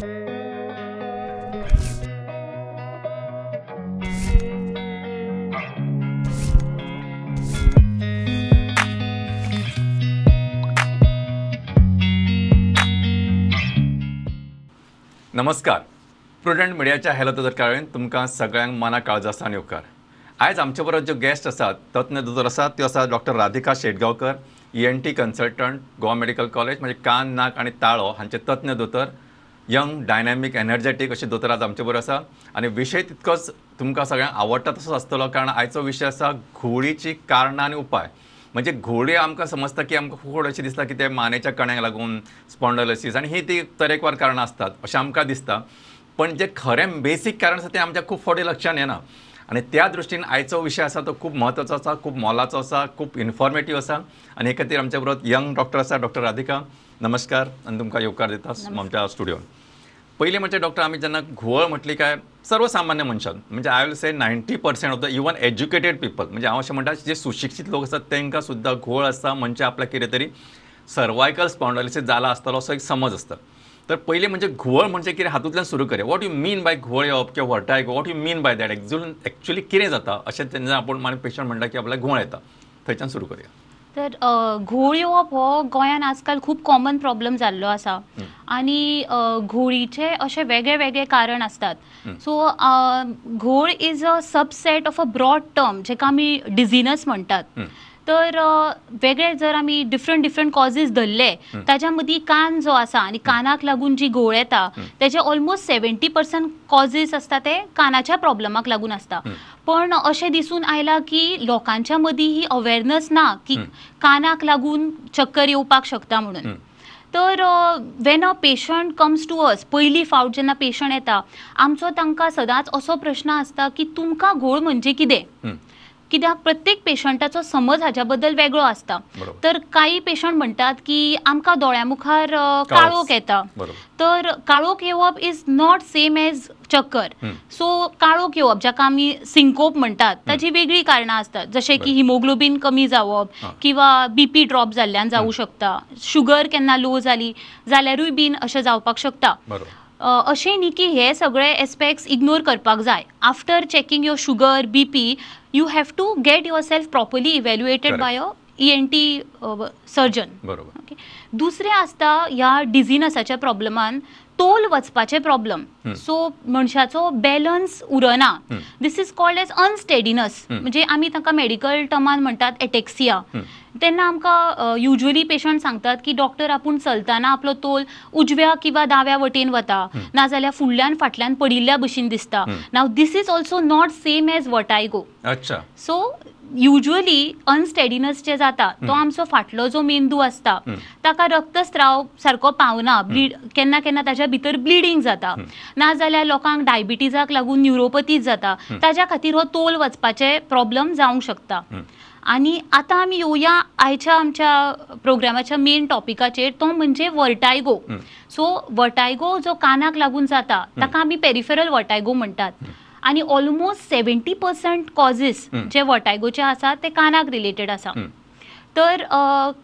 नमस्कार. प्रुडंट मिडियाच्या हॅलो दोतर काळेन तुमकां सगळ्यांक मना काळजासान येवकार आयज आमचे बरोबर ज्यो गेस्ट आसात तज्ञ दोतोर आसात त्यो आसात doctor Radhika Shetgaonkar E N T consultant Goa medical college म्हणजे कान नाक आनी ताळो हांचे तज्ञ दोतोर यंग डायनॅमीक एनर्जेटीक अशे दोतोर आज आमचे बरोबर आसा आनी विशय तितकोच तुमकां सगळ्यांक आवडटा तसोच आसतलो कारण आयचो विशय आसा घुवळीची कारणां आनी उपाय. म्हणजे घोळी आमकां समजता की आमकां खूब अशें दिसता की ते मानेच्या कण्याक लागून स्पॉन्डलोसीस आनी ही ती तरेकवार कारणां आसतात अशें आमकां दिसता. पण जे खरें बेसीक कारण आसा तें आमच्या खूब फावटी लक्षांत येना आनी त्या दृश्टीन आयचो विशय आसा तो खूब म्हत्वाचो आसा खूब मोलाचो आसा खूब इन्फॉर्मेटीव आसा आनी हे खातीर आमच्या बरोबर यंग डॉक्टर आसा डॉक्टर राधिका नमस्कार. आनी तुमकां येवकार दिता आमच्या स्टुडियोन पयलीं म्हणजे डॉक्टर आमी जेन्ना घुवळ म्हटली काय सर्वसामान्य मनशान म्हणजे I will say ninety percent of the even educated people म्हणजे हांव अशें म्हणटा जे सुशिक्षीत लोक आसात तांकां सुद्दां घुवळ आसता म्हणजे आपल्या कितें तरी सर्वायकल स्पॉन्डलिसीस जाला आसतलो असो एक समज आसता तर पयलीं म्हणजे घुवळ म्हणजे कितें हातूंतल्यान सुरू करया वॉट यू मीन बाय घुवळ येवप किंवा वर्टायक what you mean by that actual actually कितें जाता? अशें तेन्ना आपूण पेशंट म्हणटा की आपल्याक घुवळ येता. थंयच्यान सुरू करया. तर अ, घुवळ येवप हो गोंयान आजकाल खूब कॉमन प्रॉब्लेम जाल्लो आसा आनी अ, घुवळीचे अशे वेगळे वेगळे कारण असतात. So घुवळ is a subset of a broad term जेका आमी डिझिनस म्हणटात तर वेगळे जर आमी डिफरंट डिफरंट कॉजीस धरले ताच्या मदीं कान जो आसा आनी कानाक लागून जी घुवळ येता तेजे ऑलमोस्ट सेवेंटी पर्संट कॉजीस आसता ते कानाच्या प्रॉब्लमाक लागून आसता पण अशें दिसून आयलां की लोकांच्या मदीं ही अवेरनस ना की कानाक लागून चक्कर येवपाक शकता म्हणून. तर when a patient comes to us पयली फावट जेन्ना पेशंट येता आमचो तांकां सदांच असो प्रश्न आसता की तुमकां घोळ म्हणजे कितें. कित्याक प्रत्येक पेशंटाचो समज हाच्या बद्दल वेगळो आसता. तर काही पेशंट म्हणटात की आमकां दोळ्या मुखार काळोख. येता तर काळोख येवप इज नॉट सेम एज चक्कर. सो काळोख येवप जाका आमी सिंकोप म्हणटात ताची वेगळी कारणां असतात जशें की. हिमोग्लोबीन कमी जावप. किंवा बीपी ड्रॉप जाल्ल्यान जावं शकता शुगर केन्ना लो जाली जाल्यारूय बीन अशें जावपाक शकता अशें न्ही की हे सगळे एस्पेक्ट्स इग्नोर करपाक जाय after checking your sugar B P you have to get yourself properly evaluated Correct. By a E N T surgeon बरोबर ओके दुसरें आसता ह्या डिझिनसाच्या प्रॉब्लमान तोल वचपाचे प्रॉब्लम. सो मनशाचो बॅलन्स उरना. This is called as unsteadiness. म्हणजे आमी ताका मेडिकल टर्मान म्हणटात एटेक्सिया. तेन्ना आमकां युजली पेशंट सांगतात की डॉक्टर आपूण चलतना आपलो तोल उजव्या किंवा दाव्या वटेन वता. नाजाल्यार फुडल्यान फाटल्यान पडिल्ल्या भशेन दिसता. नाव this is also not same as vertigo अच्छा. सो युजली अनस्टेडीनस जे जाता. तो आमचो फाटलो जो मेंदू आसता. ताका रक्तस्राव सारको पावना. ब्लीड केन्ना केन्ना ताच्या भितर ब्लिडींग जाता. नाजाल्यार लोकांक डायबिटीजाक लागून न्युरोपथीज जाता. ताच्या खातीर हो तोल वचपाचे प्रॉब्लम जावंक शकता. आनी आतां आमी येवया आयच्या आमच्या प्रोग्रामाच्या मेन टॉपिकाचेर तो म्हणजे वर्टायगो. सो वर्टायगो जो कानाक लागून जाता ताका आमी पेरिफेरल वर्टायगो म्हणटात आनी ऑलमोस्ट सेवेंटी पर्संट कॉजीस. जे वर्टायगोचे आसा ते कानाक रिलेटेड आसा. तर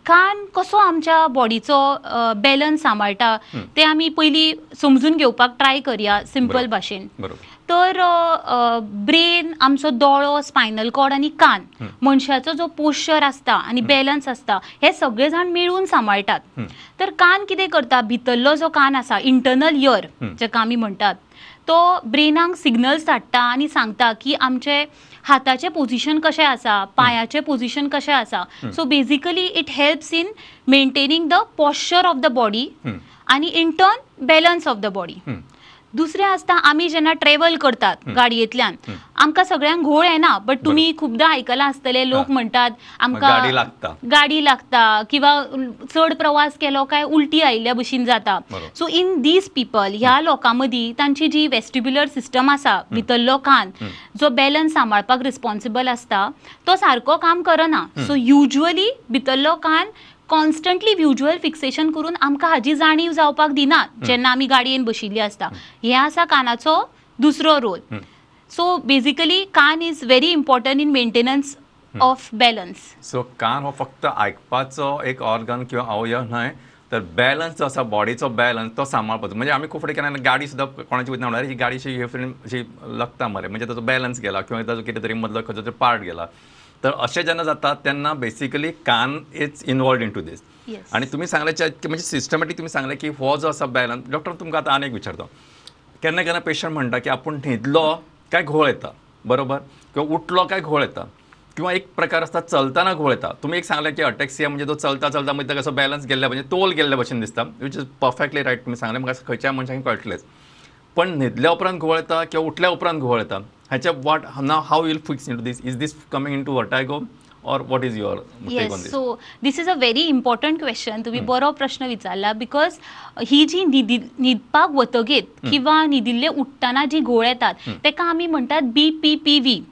कान कसो आमच्या बॉडीचो बॅलन्स सांबाळटा. ते आमी पयलीं समजून घेवपाक ट्राय करया सिंपल. भाशेन तर ब्रेन आमचो दोळो स्पायनल कॉर्ड आनी कान. मनशाचो जो पोश्चर आसता आनी बॅलन्स आसता हे सगळे जाण मेळून सांबाळटात. तर कान कितें करता भितरलो जो कान आसा इंटरनल इयर. जेका आमी म्हणटात तो ब्रेनाक सिग्नल्स धाडटा आनी सांगता की आमचे हाताचें पोझिशन कशें आसा पांयाचें पोझिशन कशें आसा so basically it helps in maintaining the posture of the body. आनी in turn balance of the body. दुसरें आसता आमी जेन्ना ट्रॅव्हल करतात गाडयेंतल्यान आमकां सगळ्यांक घोळ येना बट तुमी खुबदां आयकलां आसतले लोक. म्हणटात आमकां लागता. गाडी लागता किंवा चड प्रवास केलो काय उलटी आयिल्ल्या भशेन जाता. सो इन दीज पीपल ह्या लोकां मदीं तांची जी वेस्टिब्युलर सिस्टम आसा भितरलो कान जो बॅलन्स सांबाळपाक रिस्पॉन्सिबल आसता तो सारको काम करना. सो युजली भितरलो कान कॉन्स्टंटली व्हिज्युअल फिक्सेशन करून आमकां हाजी जाणीव जावपाक दिना जेन्ना आमी गाडयेन बशिल्ली आसता. हे आसा कानाचो दुसरो रोल. सो बेजिकली कान is very important in maintenance of balance so कान हो फक्त आयकपाचो एक ऑर्गन किंवा अवयव न्हय तर बॅलन्स जो आसा बॉडीचो बॅलन्स तो सांबाळपाचो म्हणजे आमी खूब फावटी केन्ना गाडी सुद्दां कोणाची वयतना म्हणल्यार ही गाडी अशी हे अशी लागता मरे. म्हणजे ताचो बॅलन्स गेला किंवा ताचो कितें तरी मदलो खंयचो तरी पार्ट गेला. तर अशें जेन्ना जाता तेन्ना बेसिकली कान is involved into this. आणि तुम्ही सांगल्याच्या की म्हणजे सिस्टमॅटीक तुम्ही सांगले की हो जो आसा बॅलन्स डॉक्टर तुमकां आतां आनी एक विचारतो. केन्ना केन्ना पेशंट म्हणटा की आपूण न्हिदलो काय घोळ येता? बरोबर? किंवा उठलो काय घोळ येता? किंवा एक प्रकार आसता चलताना घोळ येता. तुम्ही एक सांगले की अटॅक्सिया म्हणजे तो चलता चलता ताका असो बॅलन्स गेल्ल्या म्हणजे तोल गेल्ल्या भशेन दिसता विच इज परफेक्टली रायट तुम्ही सांगले म्हाका खंयच्या मनशांक कळटलेंच पण न्हिदल्या उपरांत घोळ येता किंवा उठल्या उपरांत घोळ येता? नाव how will fix into this is this coming into vertigo or what is your take on yes this so this is a very important question तुम्ही बरो प्रश्न विचारला बिकॉज ही जी न्हिदी न्हिदपाक वतगेत किंवा न्हिदिल्ले उठताना जी घोळ येतात तेका आमी म्हणटात बी पी पी व्ही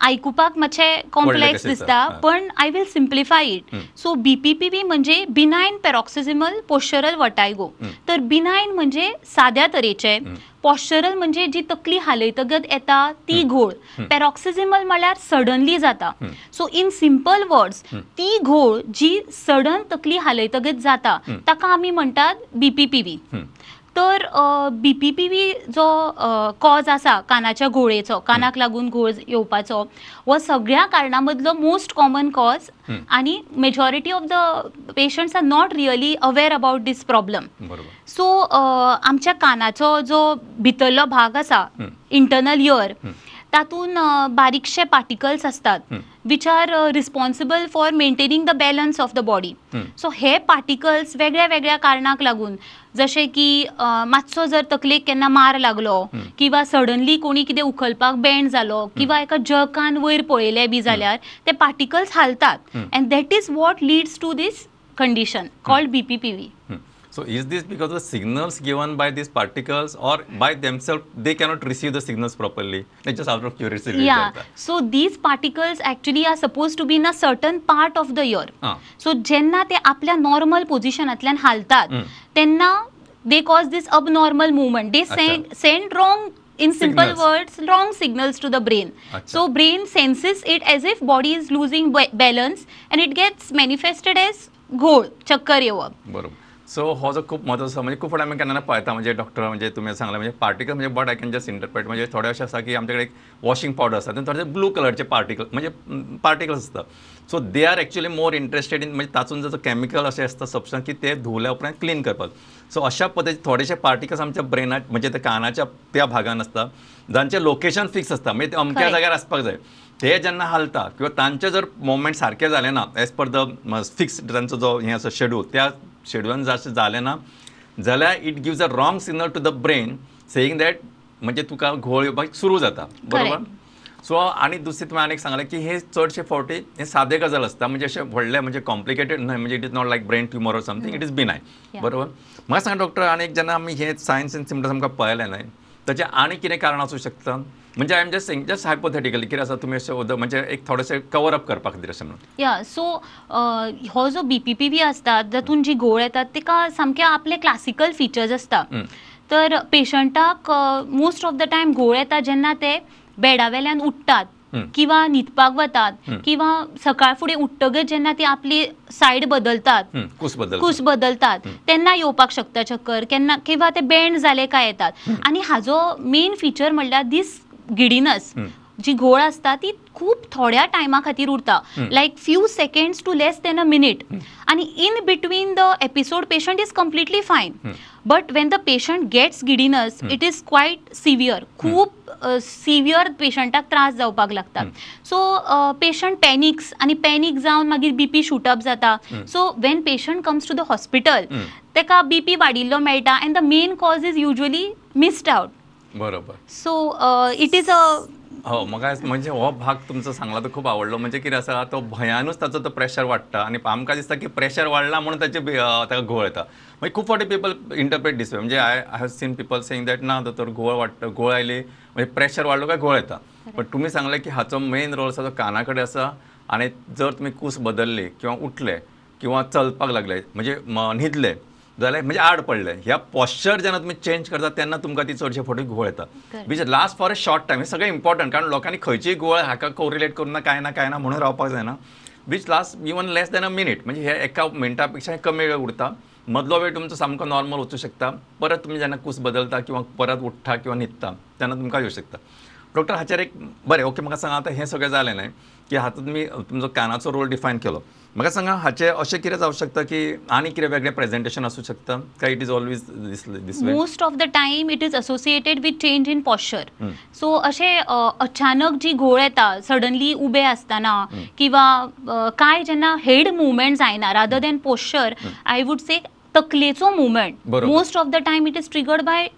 आयकुपाक मातशें कॉम्प्लेक्स दिसता. पण I will simplify it so B P P V म्हणजे बिनायन पेरॉक्सिझिमल पोश्चरल वटायगो तर बिनायन म्हणजे साध्या तरेचे. पॉश्चरल म्हणजे जी तकली हालयतगत येता ती घोळ. पेरॉक्सिझिमल म्हळ्यार सडनली जाता. सो इन सिंपल वर्ड्स ती घोळ जी सडन तकली हालयतगत जाता ताका आमी म्हणटात बीपीपीव्ही तर बी पी पी व्ही जो कॉज आसा कानाच्या घोळेचो कानाक लागून घोळ येवपाचो हो सगळ्या कारणां मदलो मोस्ट कॉमन कॉज आनी majority of the patients are not really aware about this problem so आमच्या कानाचो जो भितरलो भाग आसा इंटरनल इयर तातून अ, बारीकशे पार्टिकल्स असतात. Which are responsible for maintaining the balance of the body. So हे पार्टिकल्स वेगळ्या वेगळ्या कारणाक लागून जशे की मातसो जर तकलेक केन्ना मार लागलो किंवा सडनली कोणी कितें उखलपाक बँड जालो किंवा एका जकान वयर पळयले बी जाल्यार ते particles हालतात. And that is what leads to this condition called B P P V Hmm. So is this because the signals given by these particles or by themselves they cannot receive the signals properly? They just out of curiosity. Yeah. So these particles actually are supposed to be in a certain part of the ear. Ah. So जेन्ना ते आपल्या normal पोझिशनांतल्यान हालतात तेन्ना they cause this abnormal movement. They send send wrong in simple Signals. words wrong signals to the brain. Acha. So brain senses it as if body is losing ba- balance and it gets manifested as घोळ चक्कर येवप बरोबर so हो जो खूप महत्त्वाचा म्हणजे खूप फावटी आम्ही केन्ना पळयता म्हणजे डॉक्टर म्हणजे तुम्ही सांगला म्हणजे पार्टिकल म्हणजे but I can just interpret म्हणजे थोडे अशें आसा की आमच्याकडे एक वॉशिंग पावडर आसा तेतून थोडे ब्लू कलरचे पार्टिकल म्हणजे पार्टिकल्स असतात so they are actually more interested in म्हणजे तातूंत जर केमिकल अशें आसता सबस्टन्स की ते धुवल्या उपरांत क्लीन करपाक सो अशा पद्दतीचे थोडेशे पार्टिकल्स आमच्या ब्रेनात म्हणजे ते कानाच्या त्या भागान आसता जांचे लोकेशन फिक्स आसता म्हणजे ते अमक्या. जाग्यार आसपाक जाय ते जेन्ना हालता किंवा तांचे जर मोमेंट सारके जाले ना एज पर द फिक्स तांचो जो हे आसा शेड्यूल त्या शेड्युलान जर जालें ना जाल्यार it gives a wrong signal to the brain saying that म्हणजे तुका घोळ येवपाक सुरू जाता. बरोबर? सो आणि दुसरे तुम्ही अनेक सांगले की हे चडशे फावटी हे सादे गजाल असता. म्हणजे असे व्हडले म्हणजे कॉम्प्लिकेटेड न्हय म्हणजे it is not like brain tumour or something it is benign. बरोबर? म्हाका सांगा डॉक्टर आनीक जेन्ना आमी हे सायन्स एंड सिम्टम्स आमकां पळयले न्हय ताचे आनी कितें कारण आसूं शकता? म्हणजे I am just saying just hypothetically कितें आसा तुमी अशें म्हणजे एक थोडेशें कवर अप करपा खातीर अशें म्हणून. या सो हो जो बी पी पी व्ही असतात जातून जी घोळ येतात तेका सामके आपले क्लासिकल फिचर्स असता. तर पेशंटाक मोस्ट ऑफ द टायम घोळ येता जेन्ना ते बेडावेल्यान उठतात. किंवा न्हिदपाक वतात किंवा सकाळ फुडें उठ्ठगच जेन्ना ती आपली सायड बदलतात कूसबद्दल कूस बदलतात तेन्ना येवपाक शकता चक्कर केन्ना किंवा ते बँड जाले काय येतात. आणि हाजो मेन फिचर म्हणल्यार दीस गिडिनस जी घोळ असता ती खूप थोड्या टायमा खातीर उरता like few seconds to less than a minute आणि in between the episode patient is completely fine but when the patient gets giddiness it is quite severe खूप सिवियर पेशंटाक त्रास जावपाक लागता सो पेशंट पॅनिक्स आणि पॅनिक जावन मागीर बीपी शूटअप जाता. So when patient comes to the hospital तेका बीपी वाडिल्लो मेळटा. And the main cause is usually missed out बरोबर. सो इट इज अ हो म्हाका म्हणजे हो भाग तुमचो सांगला तो खूप आवडलो. म्हणजे कितें आसा तो भयानूच ताचो तो प्रेशर वाडटा आनी आमकां दिसता की प्रेशर वाडला म्हणून ताचे ताका घोळ येता. म्हणजे खूप फावटी पीपल इंटरप्रेट दिस वे म्हणजे I I have seen people saying that ना तर घोळ वाडटा घोळ आयली. म्हणजे प्रेशर वाडलो काय घोळ येता. पण तुम्ही सांगले की हाचो मेन रोल आसा तो काना कडेन आसा आनी जर तुमी कूस बदलली किंवा उठले किंवा चलपाक लागले म्हणजे न्हिदले जाल्यार म्हणजे आड पडले ह्या पॉश्चर जेन्ना तुमी चेंज करता तेन्ना तुमकां ती चडशे फावटी घोळ येता. Beach last for a short time हे सगळें इम्पॉर्टंट कारण लोकांनी खंयचीय गोळ हाका कोरिलेट करून ना काय ना काय ना म्हणून रावपाक जायना. Beach last even less than a minute म्हणजे हे एका मिनटा पेक्षा कमी वेळ उरता. मदलो वेळ तुमचो सामको नॉर्मल वचूं शकता. परत तुम्ही जेन्ना कूस बदलता किंवा परत उठता किंवा न्हिदता तेन्ना तुमकां येवं शकता. डॉक्टर हाचेर एक बरें ओके म्हाका सांगा आतां हें सगळें जालें न्हय की हातूंत तुमी तुमचो कानाचो रोल डिफायन केलो. म्हाका सांगा हाचें अशें कितें जावं शकता की आनी कितें वेगळें प्रेजेंटेशन आसूं शकता? काय it is always this this way most of the time it is associated with change in posture so असे अ, अचानक जी घोळ येता सडनली उबे असताना किंवा अ, काय जेन्ना हेड मुवमेंट जायना rather than posture I would say तकलेचो movement. Most of the time it is triggered by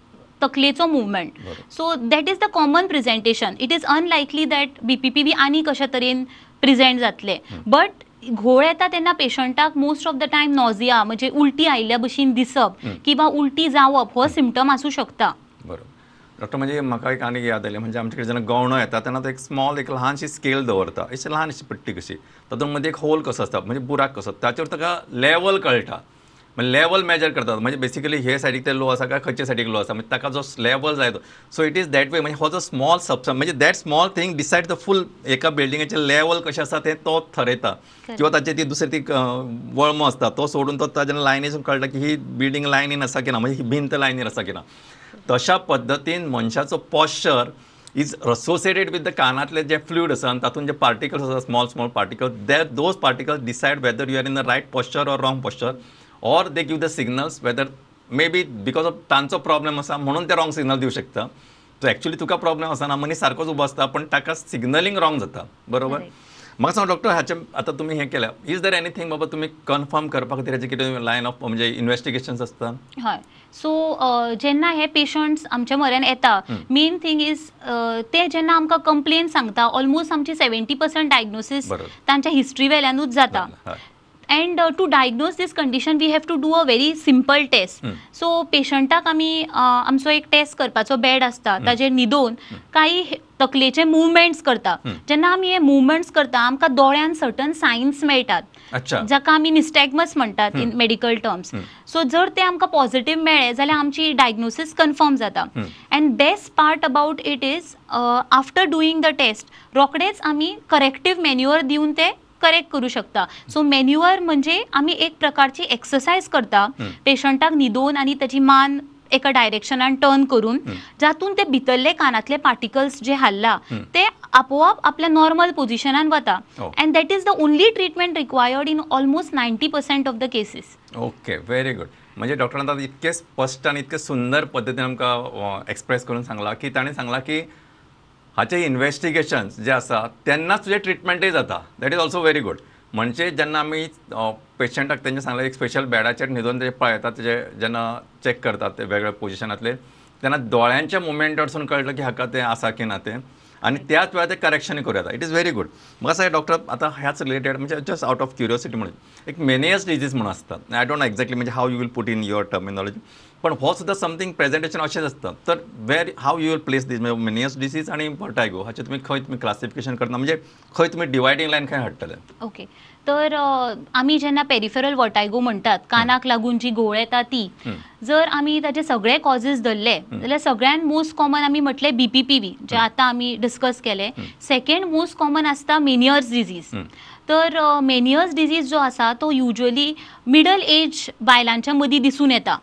तकलेचो movement. So that is the common presentation it is unlikely that BPPV आनी कशा तरेन प्रेझेंट जातले. बट घोळ येता तेन्ना पेशंटाक most of the time nausea म्हणजे उलटी आयिल्ल्या भशेन दिसप किंवा उलटी जावप हो सिमटम आसूं शकता. बरोबर. डॉक्टर म्हणजे म्हाका एक आनी याद आयलें म्हणजे आमचे कडेन जेन्ना गवणो येता तेन्ना तो एक स्मॉल एक ल्हानशी स्केल दवरता. अशी ल्हानशी पट्टी कशी? तातूंत मध्ये एक होल कसो आसता म्हणजे बुराक कसो ताचेर ताका लेवल कळटा. लेवल मेजर करतात. म्हणजे बेसिकली हे सायडीक ते लो आसा काय खंयचे सायडीक लो आसा म्हणजे ताका जो लेवल जाय तो so it is that way म्हणजे हो जो स्मॉल सबस्टन्स म्हणजे that small thing decide the full एका बिल्डिंगेचे लेवल कशें आसा तें तो थरयता किंवा ताचे ती दुसरी ती वळमो आसता तो सोडून तो ताच्या लायनीसून कळटा की ही बिल्डिंग लायनीन आसा की ना म्हणजे ही भिंत लायनीन आसा की ना. तशा पद्दतीन मनशाचो posture is associated with the कानातले जे फ्लुईड आसा आनी तातूंत जे पार्टिकल्स आसा small small particles that those particles decide whether you are in the right posture or wrong posture or they give the signals whether maybe because of तांचो problem आसा म्हणून ते रॉंग सिग्नल दिवं शकता. सो एक्चुली तुका problem आसना मनीस सारकोच उबो आसता पण ताका सिग्नलिंग रॉंग जाता. बरोबर. म्हाका सांग डॉक्टर हाचे आतां तुमी हें केल्या इज दर एनीथींग बाबा तुमी कन्फर्म करपा खातीर हेचे कितें लायन ऑफ म्हणजे इन्वेस्टिगेशन्स आसता हय सो जेन्ना हे पेशंट्स आमच्या म्हऱ्यान येता मेन थिंग इज ते जेन्ना आमकां कंप्लेन सांगता ऑलमोस्ट आमची सेवेंटी पर्संट डायग्नोसीस. तांच्या हिस्ट्री वेल्यानूच जाता. And to diagnose this condition we have to do a very simple test so पेशंटाक आमी आमचो एक टेस्ट करपाचो बॅड आसता ताजेर न्हिदोवन काही हे- तकलेचे मुवमेंट्स करता. जेन्ना आमी हे मुवमेंट्स करता आमकां दोळ्यान सर्टन सायन्स मेळटात अच्छा. जाका आमी निस्टॅग्मस म्हणटात इन मेडिकल टर्म्स सो जर ते आमकां पॉझिटिव्ह मेळ्ळे जाल्यार आमची डायग्नोसीस कन्फर्म जाता. And best part about it is after doing the test रोखडेच आमी करेक्टीव मॅन्युअर दिवन ते करेक्ट करू शकता. सो मॅन्युअर म्हणजे आमी एक प्रकारची एक्सरसाइज करता. पेशंटाक न्हिदोवन आनी ताची मान एका डायरेक्शनान टर्न करून जातून ते भितरले कानातले पार्टिकल्स जे हल्ला ते आपोआप आपल्या नॉर्मल पोझिशनान वता. And that is the only treatment required in almost ninety percent of the cases okay very good म्हणजे डॉक्टरांनी आता इतके स्पष्ट आणि इतके सुंदर पद्धतीने आमकां एक्सप्रेस करून सांगला की ताणें सांगला की हाचे इन्व्हेस्टिगेशन्स जे आसा तेन्नाच तुजें ट्रिटमेंटूय जाता that is also very good म्हणजे जेन्ना आमी पेशंटाक तेंचे सांगलें एक स्पेशल बॅडाचेर न्हिदोन ते पळयतात तेजे जेन्ना चॅक करतात ते वेगळ्या पोजिशनांतले तेन्ना दोळ्यांच्या मुवमेंटासून कळटा की हाका तें आसा की ना तें आणि त्याच वेळार ते करेक्शन करूं येता इट इज व्हेरी गुड म्हाका सांग डॉक्टर आतां ह्याच रिलेटेड म्हणजे जस्ट आउट ऑफ क्युरियोसिटी म्हणून एक मेनियस डिजीज म्हणून आसता आय डोंट नो एक्झॅक्टली म्हणजे how you will put in your terminology पण हो सुद्धा समथींग प्रेझेंटेशन अशेंच आसता तर where how you will place this म्हणजे मेनियस डिसीज आणि वर्टायगो हाचे तुमी खंय तुमी क्लासिफिकेशन करता. म्हणजे खंय तुमी डिवायडींग लायन खंय हाडटले ओके तर आमी जेन्ना पेरिफेरल वर्टायगो म्हणटात कानाक लागून जी घोळ येता ती जर आमी ताचे सगळे कॉजीस धरले जाल्यार सगळ्यान मोस्ट कॉमन आमी म्हटले बीपीपीवी जे आतां आमी डिस्कस केले. सेकंड मोस्ट कॉमन आसता मेनियर्स डिजीज तर मेनियर्स डिजीज जो आसा तो युजली मिडल एज बायलांच्या मदीं दिसून येता.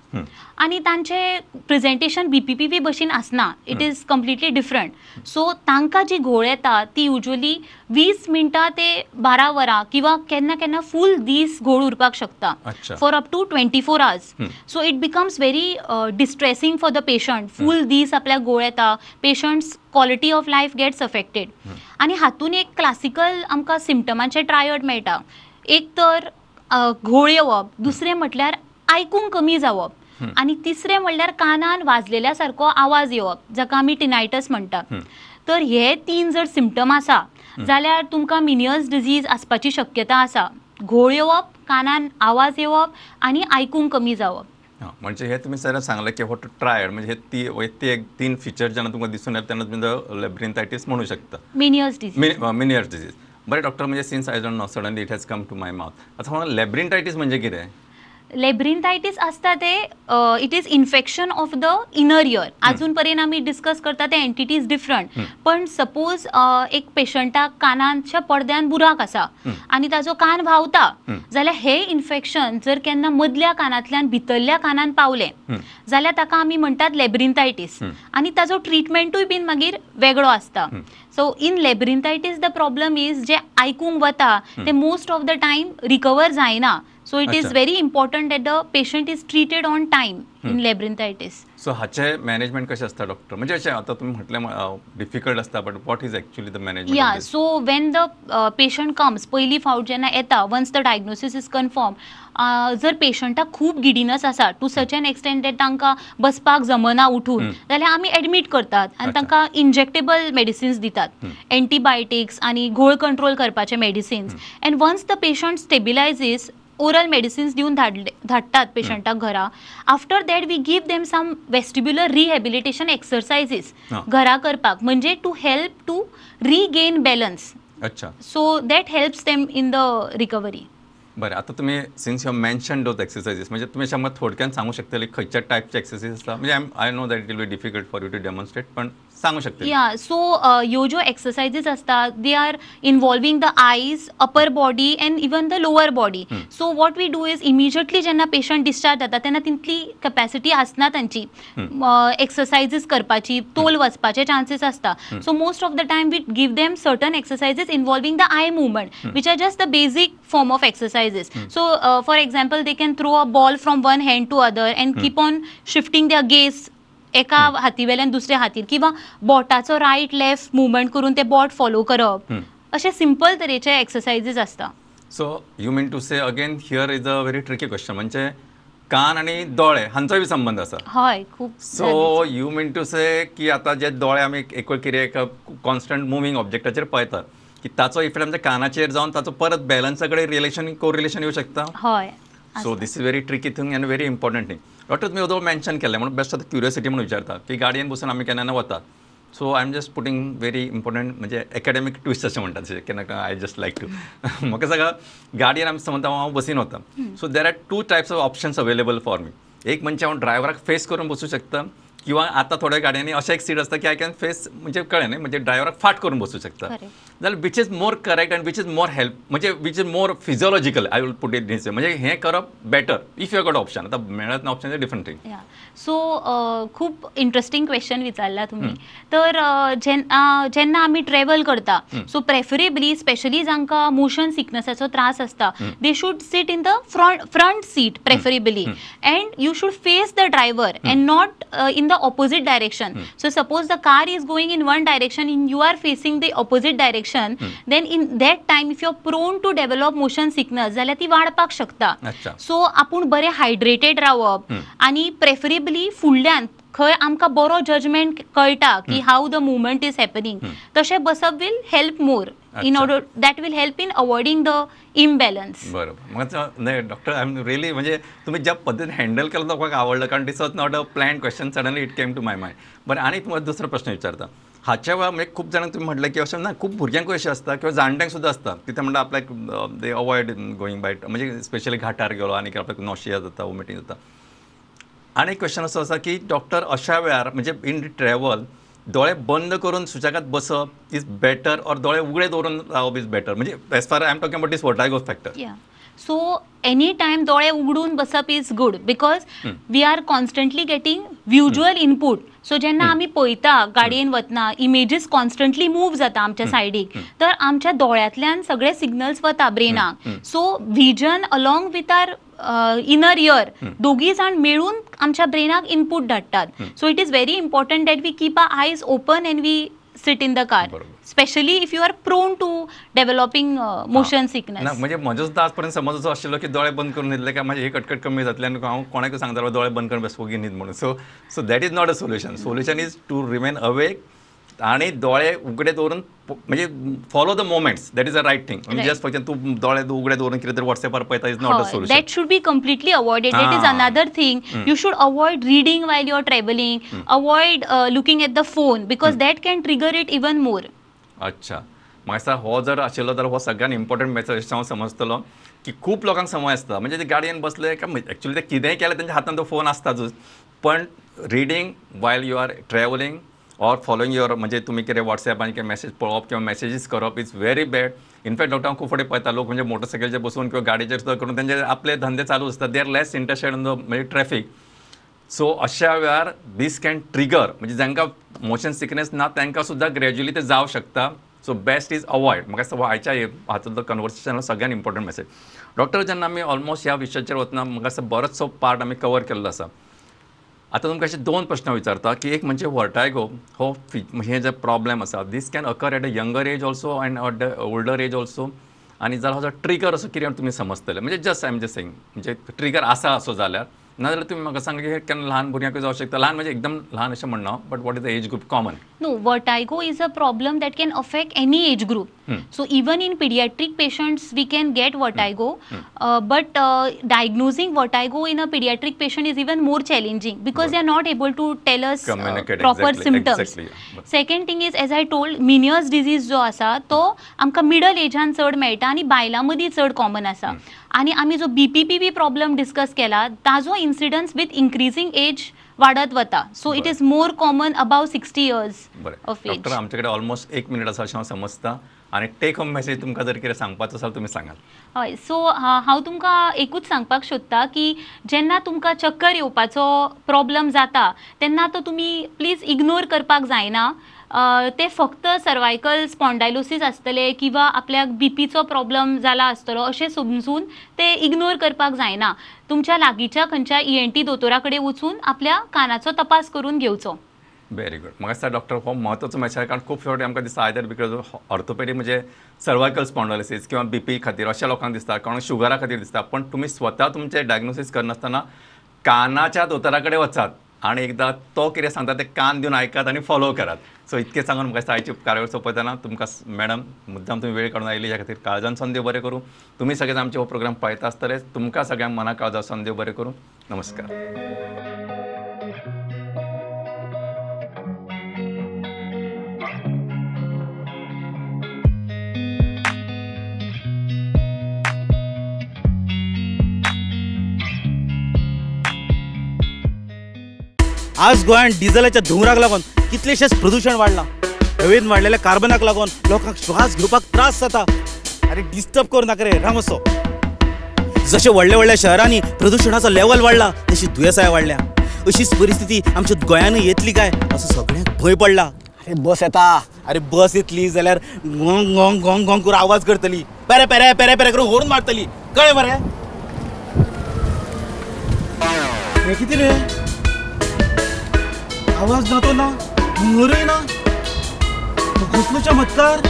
आनी तांचे प्रेझेंटेशन बीपीपीवी भशेन आसना it is completely different so तांकां जी घोळ येता ती युजली वीस मिनटां ते बारा वरां किंवा केन्ना केन्ना फूल दीस घोळ उरपाक शकता. For up to twenty four hours so it becomes very distressing for the patient full दीस आपल्याक घोळ येता patient's quality of life gets affected आनी हातून एक क्लासिकल आमकां सिमटमांचे ट्रायड मेळटा. एक तर अ, घोळ येवप दुसरें म्हटल्यार आयकूंक कमी जावप. आनी तिसरें म्हणल्यार कानान वाजलेल्या सारको आवाज येवप जाका आमी टिनायटस म्हणटा. तर हे तीन जर सिमटम आसा जाल्यार तुमकां मिनियस डिजीज आसपाची शक्यता आसा. घोळ येवप कानान आवाज येवप आनी आयकूंक कमी जावप. हां म्हणजे हे तुम्ही सर सांगले की वॉट ट्रायड म्हणजे हे ती हे ती एक तीन फिचर जेन्ना तुमकां दिसून येता तेन्ना तुमी लेब्रिंथायटीस म्हणू शकता. मिनियस डिजीज मिनियर्स डिजीज बरें डॉक्टर म्हणजे since I don't know suddenly it has come to my mouth आता म्हणून लेब्रिंटायटीस म्हणजे कितें लेब्रिंथायटीस आसता ते it is infection of the inner ear अजून पर्यंत आमी डिस्कस करता ते एंटिटीज डिफरंट पण सपोज एक पेशंटाक कानाच्या पडद्यान बुराक आसा आनी ताजो कान व्हांवता जाल्यार हे इन्फेक्शन जर केन्ना मदल्या कानांतल्यान भितरल्या कानान पावलें जाल्यार ताका आमी म्हणटात लेब्रिंथायटीस. आनी ताजो ट्रिटमेंटूय बीन मागीर वेगळो आसता so in labyrinthitis the problem is जे आयकूंक वता ते most of the time recover जायना. So it is. Very important that the patient is treated on time in labyrinthitis so हाचे मॅनेजमेंट कशें आसता डॉक्टर म्हणजे अशें आतां तुमी म्हटलें डिफिकल्ट आसता but what is actually the या management so when the patient comes पयली फावट जेन्ना येता once the diagnosis is confirm जर पेशंटाक खूब गिडिनस आसा to such an extent that तांकां बसपाक जमना उठून जाल्यार आमी एडमीट करतात आनी. तांकां इंजेक्टेबल मेडिसिन्स दितात. एंटीबायोटिक्स आनी घोळ कंट्रोल करपाचे medicines and once the patient stabilizes oral medicines दिवन धाडले धाडटात पेशंटाक घरा. After that we give them some vestibular rehabilitation exercises. घरा करपाक. म्हणजे to help to regain balance अच्छा. So that helps them in the recovery बरें आतां तुमी since you mention those exercises म्हणजे तुमी अशें म्हाका थोडक्यान सांगू शकतले खंयच्या टायपचे एक्सरसायज आसता म्हणजे I know that it will be difficult for you to demonstrate पण सांगू शकतले या सो ह्यो ज्यो एक्सरसायजीस आसतात दे are involving the eyes upper body and even the lower body so what we do is immediately जेन्ना पेशंट डिस्चार्ज जाता तेन्ना तितली कॅपॅसिटी आसना तांची एक्सरसायजीस करपाची तोल वचपाचे चान्सीस आसता so most of the time we give them certain exercises involving the eye movement which are just the basic form of exercises so for example they can throw a ball from one hand to other and keep on shifting their gaze एका हातीवेल्यान दुसऱ्या हातीर किंवा बोटाचो right left movement करून ते बोट follow करप. अशे simple तरेचे exercises आसता so you mean to say again here is a very tricky question म्हणजे कान आणि दोळे हांचोय बी संबंध आसा हय खूब so you mean to say की आता जे दोळे आमी एक कितें एक कॉन्स्टंट मुवींग ऑब्जेक्टाचेर पळयतात की ताचो इफेक्ट आमच्या कानाचेर जावन ताचो परत बॅलन्सा कडेन रिलेशन को रिलेशन येऊ शकता? हय so this is very tricky thing and very important thing doctor तुम्ही उदो मेन्शन केलें म्हणून बेस्ट आतां क्युरियोसिटी म्हणून विचारता की गाडयेन बसून आमी केन्ना वतात? So I am just putting very important म्हणजे एकाडेमीक ट्विस्ट अशें म्हणटात तशें केन्ना आय जस्ट लायक टू म्हाका सांगा गाडयेन आमी समज हांव बसीन वता so there are two types of options available for me एक म्हणजे हांव ड्रायव्हराक फेस करून बसूं शकता किंवा आता थोड्या गाडयांनी अशें एक सीट आसता की आय कॅन फेस म्हणजे कळ्ळें न्ही म्हणजे ड्रायव्हराक फाट करून बसूं शकता. जाल्यार which is more correct and which is more help म्हणजे which is more physiological I will put it this म्हणजे हें करप better if you got option आता मेळत ना ऑप्शन डिफरंट थिंग सो खूब इंटरेस्टिंग क्वेश्चन विचारला तुम्ही. तर जेन्ना जेन्ना आमी ट्रॅव्हल करता सो प्रेफरेबली स्पेशली जांकां मोशन सिकनेसाचो त्रास आसता they should sit in the front front seat preferably and you should face the driver and not in the opposite direction so suppose the car is going in one direction in you are facing the opposite direction then in that time if you are prone to develop motion sickness जाल्यार ती वाडपाक शकता. So आपूण बरें hydrated रावप आनी preferably फुडल्यान खंय आमकां बरो जजमेंट कळटा की how the movement is happening तशें बसप will help more in. Order that will help in avoiding the imbalance बरोबर. नाही डॉक्टर आय एम रियली म्हणजे तुम्ही ज्या पद्धतीने हँडल केलं तो आवडलं कारण this was not a plan question suddenly it came to my mind बरं आणि तुम्हाला दुसरा प्रश्न विचारता. हाच्या वेळा म्हणजे खूप जाणांक तुम्ही म्हटलं की अशें ना खूप भुरग्यांकूय अशें आसता किंवा जाणट्यांक सुद्धा असतात. तिथे म्हणटा आपल्याक दे अवॉइड गोईंग बाय म्हणजे स्पेशली घाटार गेलो आणि आपल्याक नॉशिया जाता वॉमिटींग जाता आणि एक क्वेश्चन असो आसा की डॉक्टर अशा वेळार म्हणजे इन ट्रॅव्हल दोळे बंद करून सुशेगाद बसप इज बेटर ऑर दोळे उगडे दवरून रावप इज बेटर म्हणजे as far I am talking about this vertigo factor so any time दोळे उगडून बसप is good because we are constantly getting visual input so जेन्ना आमी पळयता गाडयेन वतना इमेजीस कॉन्स्टंटली मूव जाता आमच्या सायडीक तर आमच्या दोळ्यांतल्यान सगळे सिग्नल्स वता ब्रेनाक so vision along with our inner ear दोगी जाण मेळून आमच्या ब्रेनाक इनपूट धाडटात so it is very important that we keep our eyes open and we sit in the car. Specially if you are prone to developing motion sickness म्हणजे म्हजो सुद्दां आजपर्यंत समज असो आशिल्लो की दोळे बंद करून न्हिदले काय माझी ही कटकट कमी जातली आनी हांव कोणाकूय सांगतालो दोळे बंद करून बसवगी न्हीद म्हणून. So so that is not a solution solution is to remain awake आणि दोळे उगडे दवरून प- म्हणजे follow the movements that is a right thing म्हणजे. जस्ट फक्त तू दोळे उगडे दवरून कितें तरी व्हॉट्सएपार पळयता is not a solution should be completely avoided. That is Ah. another thing. you should avoid reading while you're traveling. avoid uh, looking at the phone because that can trigger it even more. अच्छा. दिसता हो जर आशिल्लो जाल्यार हो सगळ्यान important message हांव समजतलो की खूप लोकांक संवय आसता म्हणजे ते गाडयेन बसले काय ॲक्च्युली ते कितेंय केलें तेंच्या हातान तो फोन आसताच पण reading while you are travelling or following your म्हणजे तुम्ही कितें वॉट्सॅप आनी कितें मेसेज पळोवप किंवा मॅसेजीस करप is very bad in fact doctor खूब फुडें पळयता लोक म्हणजे मोटरसायकलचेर बसून किंवा गाडयेचेर सुद्दां करून तेंचे आपले धंदे चालू आसता they are less interested in the म्हणजे ट्रॅफिक सो अशा वेळार दीस कॅन ट्रिगर म्हणजे जांकां मोशन सिकनेस ना तांकां सुद्दां ग्रॅज्युअली ते जावं शकता. सो बेस्ट इज अवॉयड म्हाका दिसता आयच्या हातूंतलो कन्वर्सेशन सगळ्यान इम्पॉर्टंट मेसेज डॉक्टर जेन्ना आमी ऑलमोस्ट ह्या विशयाचेर वतना म्हाका दिसता बरोचसो पार्ट आमी कवर केल्लो आसा आतां तुमकां अशे दोन प्रश्न विचारता की एक म्हणजे वर्टायगो हो फि हे जे प्रॉब्लेम आसा this can occur at a younger age also and at the older age also आनी जाल्यार हो ट्रिगर असो कितें तुमी समजतले म्हणजे just I am just saying म्हणजे ट्रिगर आसा असो जाल्यार नाही तुम्ही मला सांगा की हे कारण लहान भुरग्याकडे जाऊ शकतं लहान म्हणजे एकदम लहान असं म्हणणं but what is age group common no vertigo is a problem that can affect any age group so even in paediatric patients we can get go but diagnosing vertigo in a paediatric patient is even more challenging because they are not able to tell us proper symptoms second thing is as I told Meniere's disease जो असा तो आमकां middle एजान चड मेळटा आनी बायलां मदीं चड कॉमन असा. Hmm. आनी आमी जो B P P problem discuss केला ताजो इन्सिडन्स विथ इन्क्रिजींग एज वाडत वता. So it is more common above sixty years बरें. ऑफ एज डॉक्टर आमचे कडेन ऑलमोस्ट एक मिनीट आसा अशें हांव समजता आनी टेक होम मेसेज तुमकां जर कितें सांगपाचो आसा तुमी सांगात हय. सो हांव तुमकां एकूच सांगपाक सोदता की जेन्ना तुमकां चक्कर येवपाचो प्रॉब्लम जाता तेन्ना तो तुमी प्लीज इग्नोर करपाक जायना. ते फक्त सर्वायकल स्पॉन्डायलोसीस आसतले किंवा आपल्याक बीपीचो प्रॉब्लम जाला आसतलो अशें समजून ते इग्नोर करपाक जायना. तुमच्या लागींच्या खंयच्या ई एन टी दोतोरा कडेन वचून आपल्या कानाचो तपास करून घेवचो. व्हेरी गुड म्हाका दिसता डॉक्टर हो म्हत्वाचो मॅसेज कारण खूब फावटी आमकां दिसता आयदर बिकॉज ऑर्थोपेडी म्हणजे सर्वायकल स्पॉन्डोलिसीस किंवा बी पी खातीर अशा लोकांक दिसता कोणाक शुगरा खातीर दिसता पण तुमी स्वता तुमचे डायग्नोसीस करनासतना कानाच्या दोतोरा कडेन वचात. आनी एकदां तो कितें सांगता ते कान दिवन आयकात आनी फॉलो करात. सो इतकें सांगून म्हाका दिसता आयची कार्यावळ सोंपयतना तुमकां मॅडम मुद्दाम तुमी वेळ काडून आयली ह्या खातीर काळजान संदेव बरें करूं. तुमी सगळेच आमचे हो प्रोग्राम पळयता आसतले तुमकां सगळ्यांक मना काळजा संदेव बरें करूं. नमस्कार. आज गोंयांत डिझेलाच्या धुंवराक लागून कितलेशेच प्रदूषण वाडलां हवेन वाडलेल्या कार्बनाक लागून लोकांक श्वास घेवपाक त्रास जाता. अरे डिस्टर्ब करू नाका रे राम असो जशे व्हडल्या व्हडल्या शहरांनी प्रदुशणाचो लेवल वाडला तशी दुयेंसाय वाडल्या अशीच परिस्थिती आमच्या गोंयानूय येतली काय? असो सगळ्यांक भंय पडला. अरे बस येता अरे बस येतली जाल्यार गोंग गोंग गोंग गोंग करून आवाज करतली. पेरे पेरे पेरे पेरे करून होरून मारतली. कळ्ळें मरे हे कितें रे? आवाज ना तो ना हुंगरय ना. कसलो चमत्कार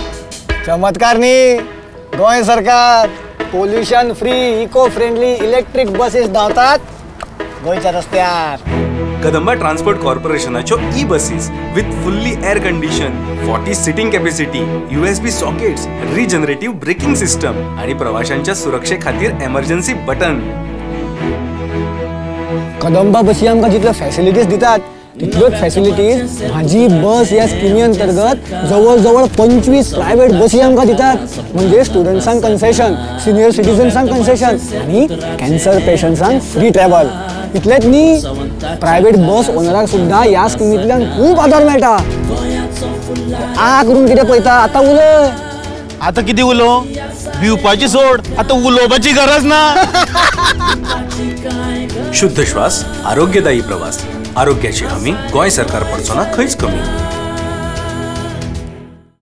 चमत्कार न्ही गोंय सरकार pollution free eco friendly electric buses धांवतात. गोंयच्या रस्त्यार Kadamba transport कॉर्पोरेशनाच्यो e buses with fully air condition forty sitting capacity U S B sockets regenerative braking system आणि प्रवाशांच्या सुरक्षे खातीर एमर्जन्सी बटन कदंबा बसी आमकां जितल्यो फॅसिलिटीज दितात तितल्योच फॅसिलिटीज म्हाजी बस ह्या स्किमी अंतर्गत जवळ जवळ पंचवीस प्रायव्हेट बसी आमकां दितात. म्हणजे स्टुडंट्सांक कन्सेशन सिनियर सिटीजन्सांक कन्सेशन आणि कॅन्सर पेशंट्सांक फ्री ट्रॅव्हल इतलेंच न्ही प्रायव्हेट बस ओनराक सुद्दां ह्या स्किमींतल्यान खूब आदार मेळटा आ करून कितें पळयता आतां उलय आता किती उलो? भिवपाची सोड. आता उलोवपाची गरज ना. शुद्ध श्वास आरोग्यदायी प्रवास. आरोग्याची हमी गोंय सरकार पडचो ना खंयच कमी.